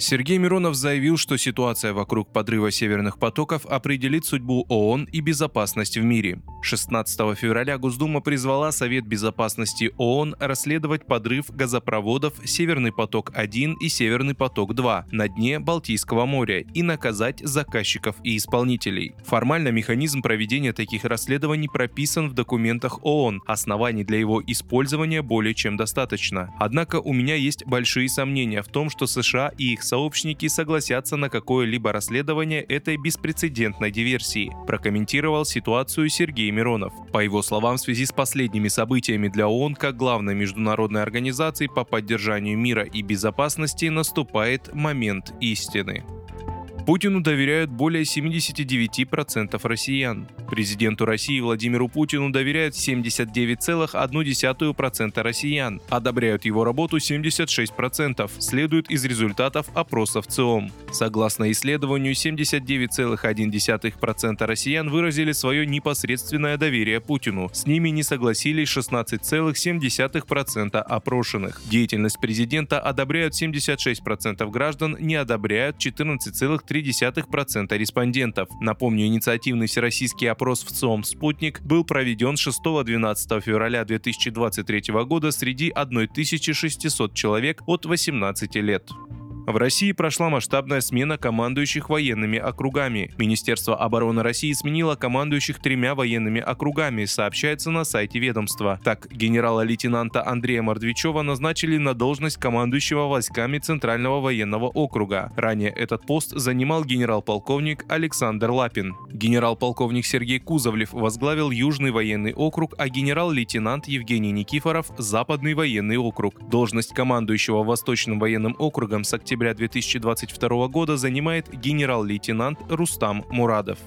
Сергей Миронов заявил, что ситуация вокруг подрыва северных потоков определит судьбу ООН и безопасность в мире. 16 февраля Госдума призвала Совет безопасности ООН расследовать подрыв газопроводов «Северный поток-1» и «Северный поток-2» на дне Балтийского моря и наказать заказчиков и исполнителей. Формально механизм проведения таких расследований прописан в документах ООН. Оснований для его использования более чем достаточно. Однако у меня есть большие сомнения в том, что США и их сообщники согласятся на какое-либо расследование этой беспрецедентной диверсии, прокомментировал ситуацию Сергей Миронов. По его словам, в связи с последними событиями для ООН, как главной международной организации по поддержанию мира и безопасности, наступает момент истины. Путину доверяют более 79% россиян. Президенту России Владимиру Путину доверяют 79,1% россиян. Одобряют его работу 76%, следует из результатов опросов ЦИОМ. Согласно исследованию, 79,1% россиян выразили свое непосредственное доверие Путину. С ними не согласились 16,7% опрошенных. Деятельность президента одобряют 76% граждан, не одобряют 14,3%. 0,3% респондентов. Напомню, инициативный всероссийский опрос в ЦОМ «Спутник» был проведен 6-12 февраля 2023 года среди 1600 человек от 18 лет. В России прошла масштабная смена командующих военными округами. Министерство обороны России сменило командующих тремя военными округами, сообщается на сайте ведомства. Так, генерала-лейтенанта Андрея Мордвичева назначили на должность командующего войсками Центрального военного округа. Ранее этот пост занимал генерал-полковник Александр Лапин. Генерал-полковник Сергей Кузовлев возглавил Южный военный округ, а генерал-лейтенант Евгений Никифоров – Западный военный округ. Должность командующего Восточным военным округом с октября октября 2022 года занимает генерал-лейтенант Рустам Мурадов.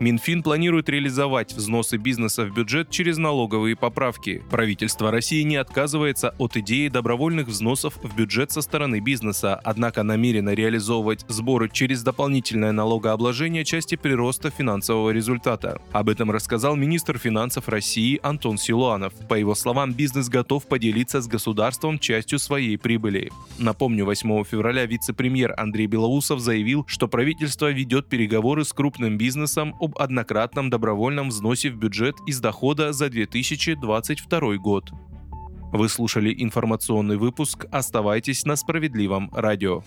Минфин планирует реализовать взносы бизнеса в бюджет через налоговые поправки. Правительство России не отказывается от идеи добровольных взносов в бюджет со стороны бизнеса, однако намерено реализовывать сборы через дополнительное налогообложение части прироста финансового результата. Об этом рассказал министр финансов России Антон Силуанов. По его словам, бизнес готов поделиться с государством частью своей прибыли. Напомню, 8 февраля вице-премьер Андрей Белоусов заявил, что правительство ведет переговоры с крупным бизнесом об об однократном добровольном взносе в бюджет из дохода за 2022 год. Вы слушали информационный выпуск. Оставайтесь на справедливом радио.